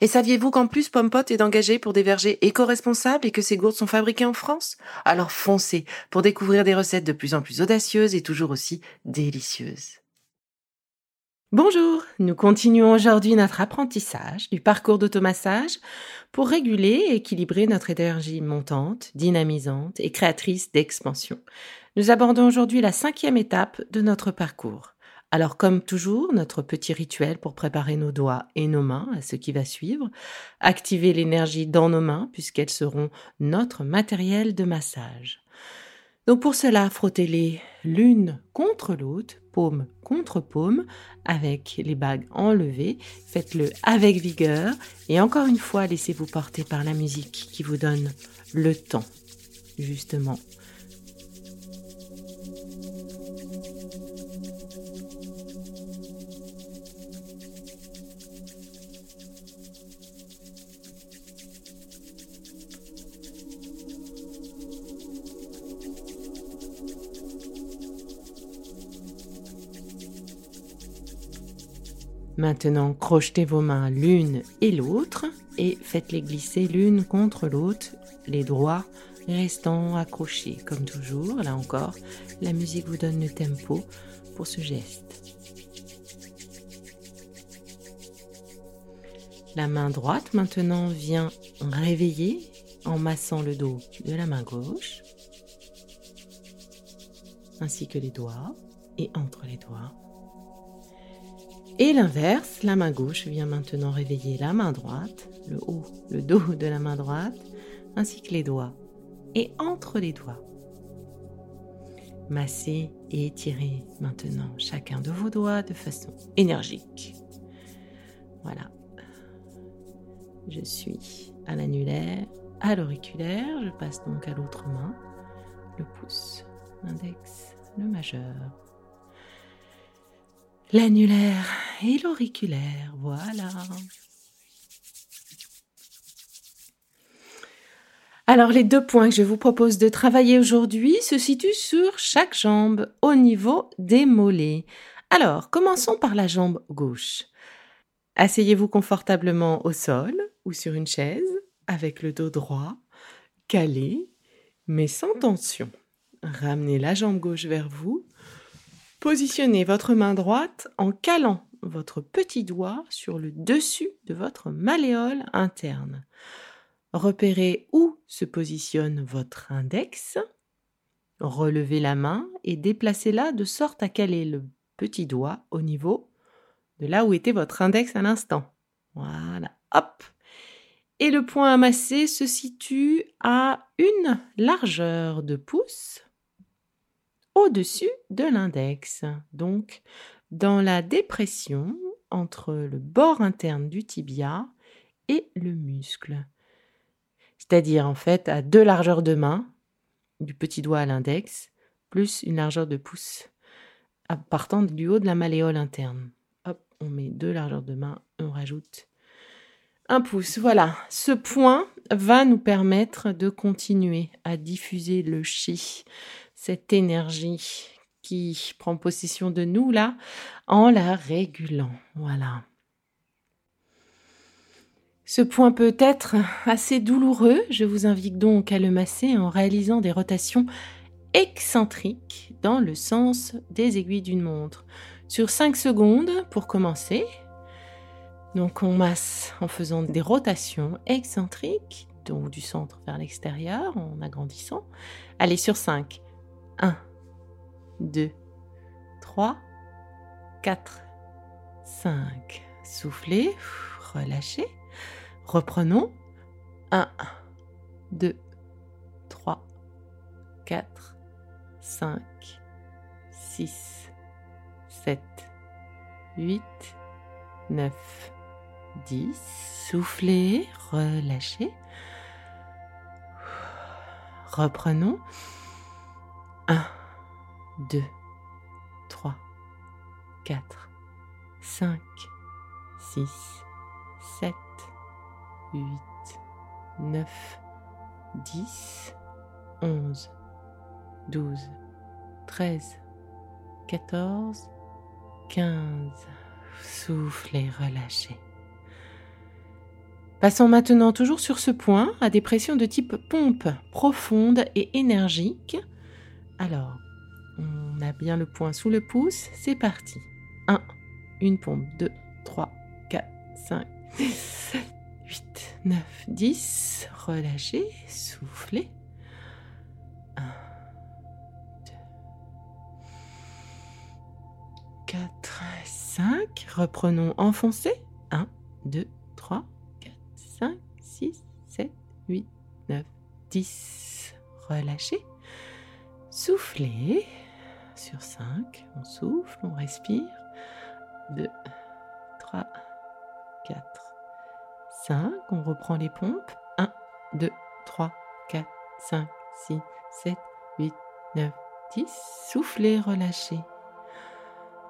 Et saviez-vous qu'en plus Pompot est engagé pour des vergers éco-responsables et que ces gourdes sont fabriquées en France? Alors foncez pour découvrir des recettes de plus en plus audacieuses et toujours aussi délicieuses. Bonjour, nous continuons aujourd'hui notre apprentissage du parcours d'automassage pour réguler et équilibrer notre énergie montante, dynamisante et créatrice d'expansion. Nous abordons aujourd'hui la cinquième étape de notre parcours. Alors comme toujours, notre petit rituel pour préparer nos doigts et nos mains à ce qui va suivre, activer l'énergie dans nos mains puisqu'elles seront notre matériel de massage. Donc pour cela, frottez-les l'une contre l'autre, paume contre paume, avec les bagues enlevées. Faites-le avec vigueur et encore une fois, laissez-vous porter par la musique qui vous donne le temps, justement, Maintenant, crochetez vos mains l'une et l'autre et faites-les glisser l'une contre l'autre, les doigts restant accrochés comme toujours. Là encore, la musique vous donne le tempo pour ce geste. La main droite maintenant vient réveiller en massant le dos de la main gauche, ainsi que les doigts et entre les doigts. Et l'inverse, la main gauche vient maintenant réveiller la main droite, le haut, le dos de la main droite, ainsi que les doigts. Et entre les doigts. Massez et étirez maintenant chacun de vos doigts de façon énergique. Voilà. Je suis à l'annulaire, à l'auriculaire. Je passe donc à l'autre main. Le pouce, l'index, le majeur, l'annulaire et l'auriculaire. Voilà. Alors les deux points que je vous propose de travailler aujourd'hui se situent sur chaque jambe au niveau des mollets. Alors, commençons par la jambe gauche. Asseyez-vous confortablement au sol ou sur une chaise avec le dos droit, calé, mais sans tension. Ramenez la jambe gauche vers vous Positionnez votre main droite en calant votre petit doigt sur le dessus de votre malléole interne. Repérez où se positionne votre index. Relevez la main et déplacez-la de sorte à caler le petit doigt au niveau de là où était votre index à l'instant. Voilà, hop. Et le point amassé se situe à une largeur de pouce au-dessus de l'index, donc dans la dépression entre le bord interne du tibia et le muscle. C'est-à-dire en fait à deux largeurs de main, du petit doigt à l'index, plus une largeur de pouce, partant du haut de la malléole interne. Hop, on met deux largeurs de main, on rajoute un pouce. Voilà, ce point va nous permettre de continuer à diffuser le chi, cette énergie qui prend possession de nous là en la régulant. Voilà. Ce point peut être assez douloureux, je vous invite donc à le masser en réalisant des rotations excentriques dans le sens des aiguilles d'une montre. Sur 5 secondes pour commencer. Donc on masse en faisant des rotations excentriques, donc du centre vers l'extérieur, en agrandissant. Allez sur 5. 1, 2, 3, 4, 5. Soufflez, relâchez. Reprenons. 1, 2, 3, 4, 5, 6, 7, 8, 9, 10. Soufflez, relâchez. Reprenons. 1, 2, 3, 4, 5, 6, 7, 8, 9, 10, 11, 12, 13, 14, 15. Soufflez, relâchez. Passons maintenant toujours sur ce point à des pressions de type pompe profonde et énergique. Alors, on a bien le point sous le pouce, c'est parti. 1, une pompe, 2, 3, 4, 5, 6, 7, 8, 9, 10. Relâchez, soufflez. 1, 2, 4, 5. Reprenons, enfoncez. 1, 2, 3, 5, 6, 7, 8, 9, 10. Relâchez. Soufflez. Sur 5, on souffle, on respire. 2, 3, 4, 5. On reprend les pompes. 1, 2, 3, 4, 5, 6, 7, 8, 9, 10. Soufflez, relâchez.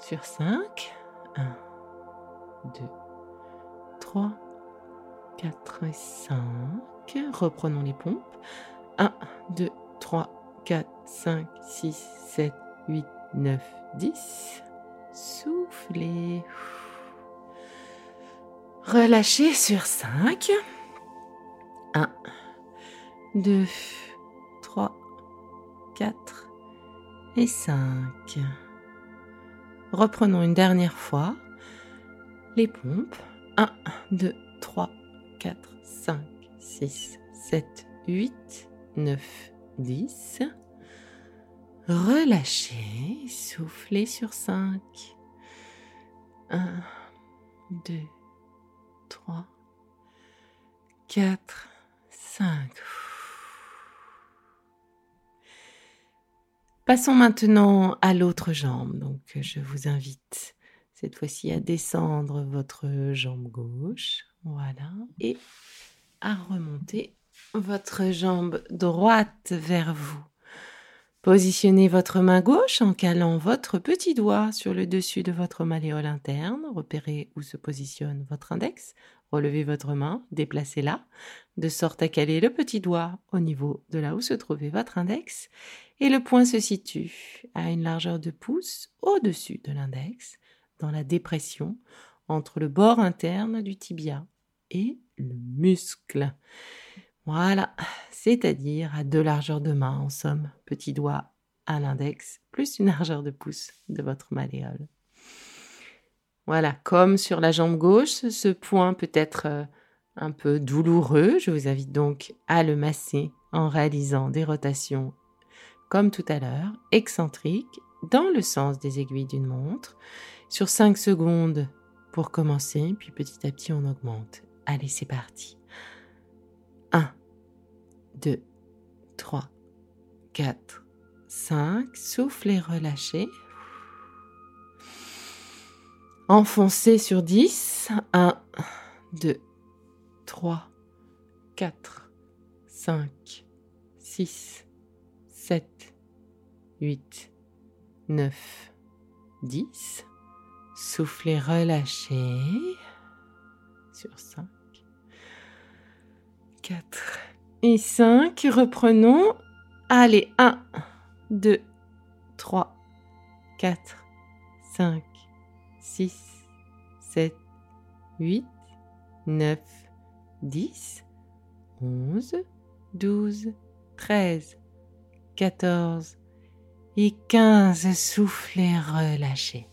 Sur 5. 1, 2, 3, 4 et 5. Reprenons les pompes. 1, 2, 3, 4, 5, 6, 7, 8, 9, 10. Soufflez. Relâchez sur 5. 1, 2, 3, 4 et 5. Reprenons une dernière fois les pompes. 1, 2, 3, 4, 5, 6, 7, 8, 9, 10. Relâchez, soufflez sur 5. 1, 2, 3, 4, 5. Passons maintenant à l'autre jambe. Donc, je vous invite cette fois-ci à descendre votre jambe gauche. Voilà. Et à remonter votre jambe droite vers vous. Positionnez votre main gauche en calant votre petit doigt sur le dessus de votre malléole interne. Repérez où se positionne votre index. Relevez votre main, déplacez-la, de sorte à caler le petit doigt au niveau de là où se trouvait votre index. Et le point se situe à une largeur de pouce au-dessus de l'index, dans la dépression entre le bord interne du tibia et le muscle. Voilà, c'est-à-dire à deux largeurs de main en somme, petit doigt à l'index, plus une largeur de pouce de votre malléole. Voilà, comme sur la jambe gauche, ce point peut être euh, un peu douloureux. Je vous invite donc à le masser en réalisant des rotations comme tout à l'heure, excentriques, dans le sens des aiguilles d'une montre, sur 5 secondes pour commencer, puis petit à petit on augmente. Allez, c'est parti. 1, 2, 3, 4, 5. Soufflez, relâchez. Enfoncez sur 10. 1, 2, 3, 4, 5, 6, 7, 8, 9, 10. Soufflez, relâchez. Sur 5. 4 et 5. Reprenons. Allez, 1, 2, 3, 4, 5, 6, 7, 8, 9, 10, 11, 12, 13, 14 et 15. Soufflez, relâchez.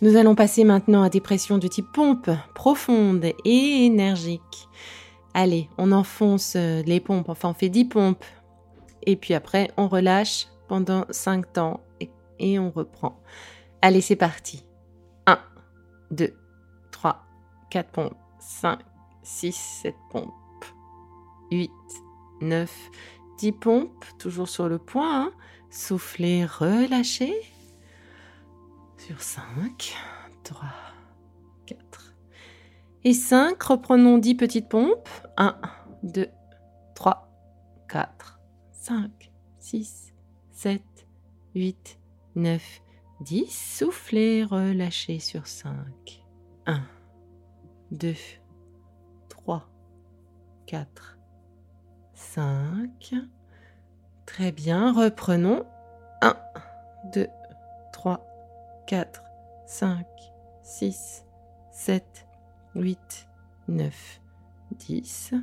Nous allons passer maintenant à des pressions de type pompe, profonde et énergique. Allez, on enfonce euh, les pompes, enfin on fait 10 pompes. Et puis après, on relâche pendant 5 temps et, on reprend. Allez, c'est parti. 1, 2, 3, 4 pompes, 5, 6, 7 pompes, 8, 9, 10 pompes, toujours sur le point. Hein. Soufflez, relâchez. Sur 5, 3, 4 et 5. Reprenons 10 petites pompes. 1, 2, 3, 4, 5, 6, 7, 8, 9, 10. Soufflez, relâchez sur 5. 1, 2, 3, 4, 5. Très bien, reprenons. 1, 2, 3, 4, 5, 6, 7, 8, 9, 10.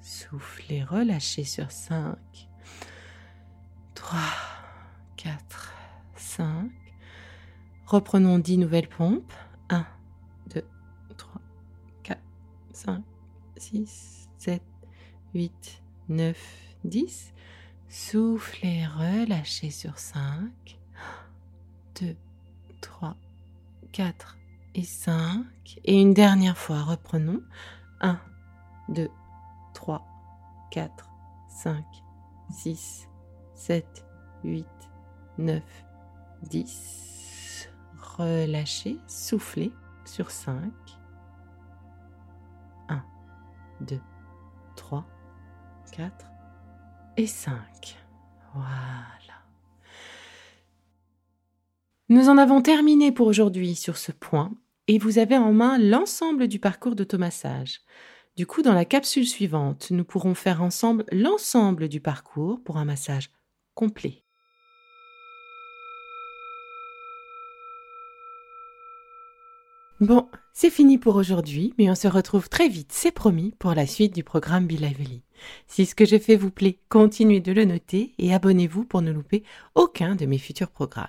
Soufflez, relâchez sur 5, 3, 4, 5. Reprenons 10 nouvelles pompes. 1, 2, 3, 4, 5, 6, 7, 8, 9, 10. Soufflez, relâchez sur 5, 2, 3, 4 et 5. Et une dernière fois, reprenons. 1, 2, 3, 4, 5, 6, 7, 8, 9, 10. Relâchez, soufflez sur 5. 1, 2, 3, 4 et 5. Voilà. Nous en avons terminé pour aujourd'hui sur ce point et vous avez en main l'ensemble du parcours d'automassage. Du coup, dans la capsule suivante, nous pourrons faire ensemble l'ensemble du parcours pour un massage complet. Bon, c'est fini pour aujourd'hui, mais on se retrouve très vite, c'est promis, pour la suite du programme Be Lively. Si ce que je fais vous plaît, continuez de le noter et abonnez-vous pour ne louper aucun de mes futurs programmes.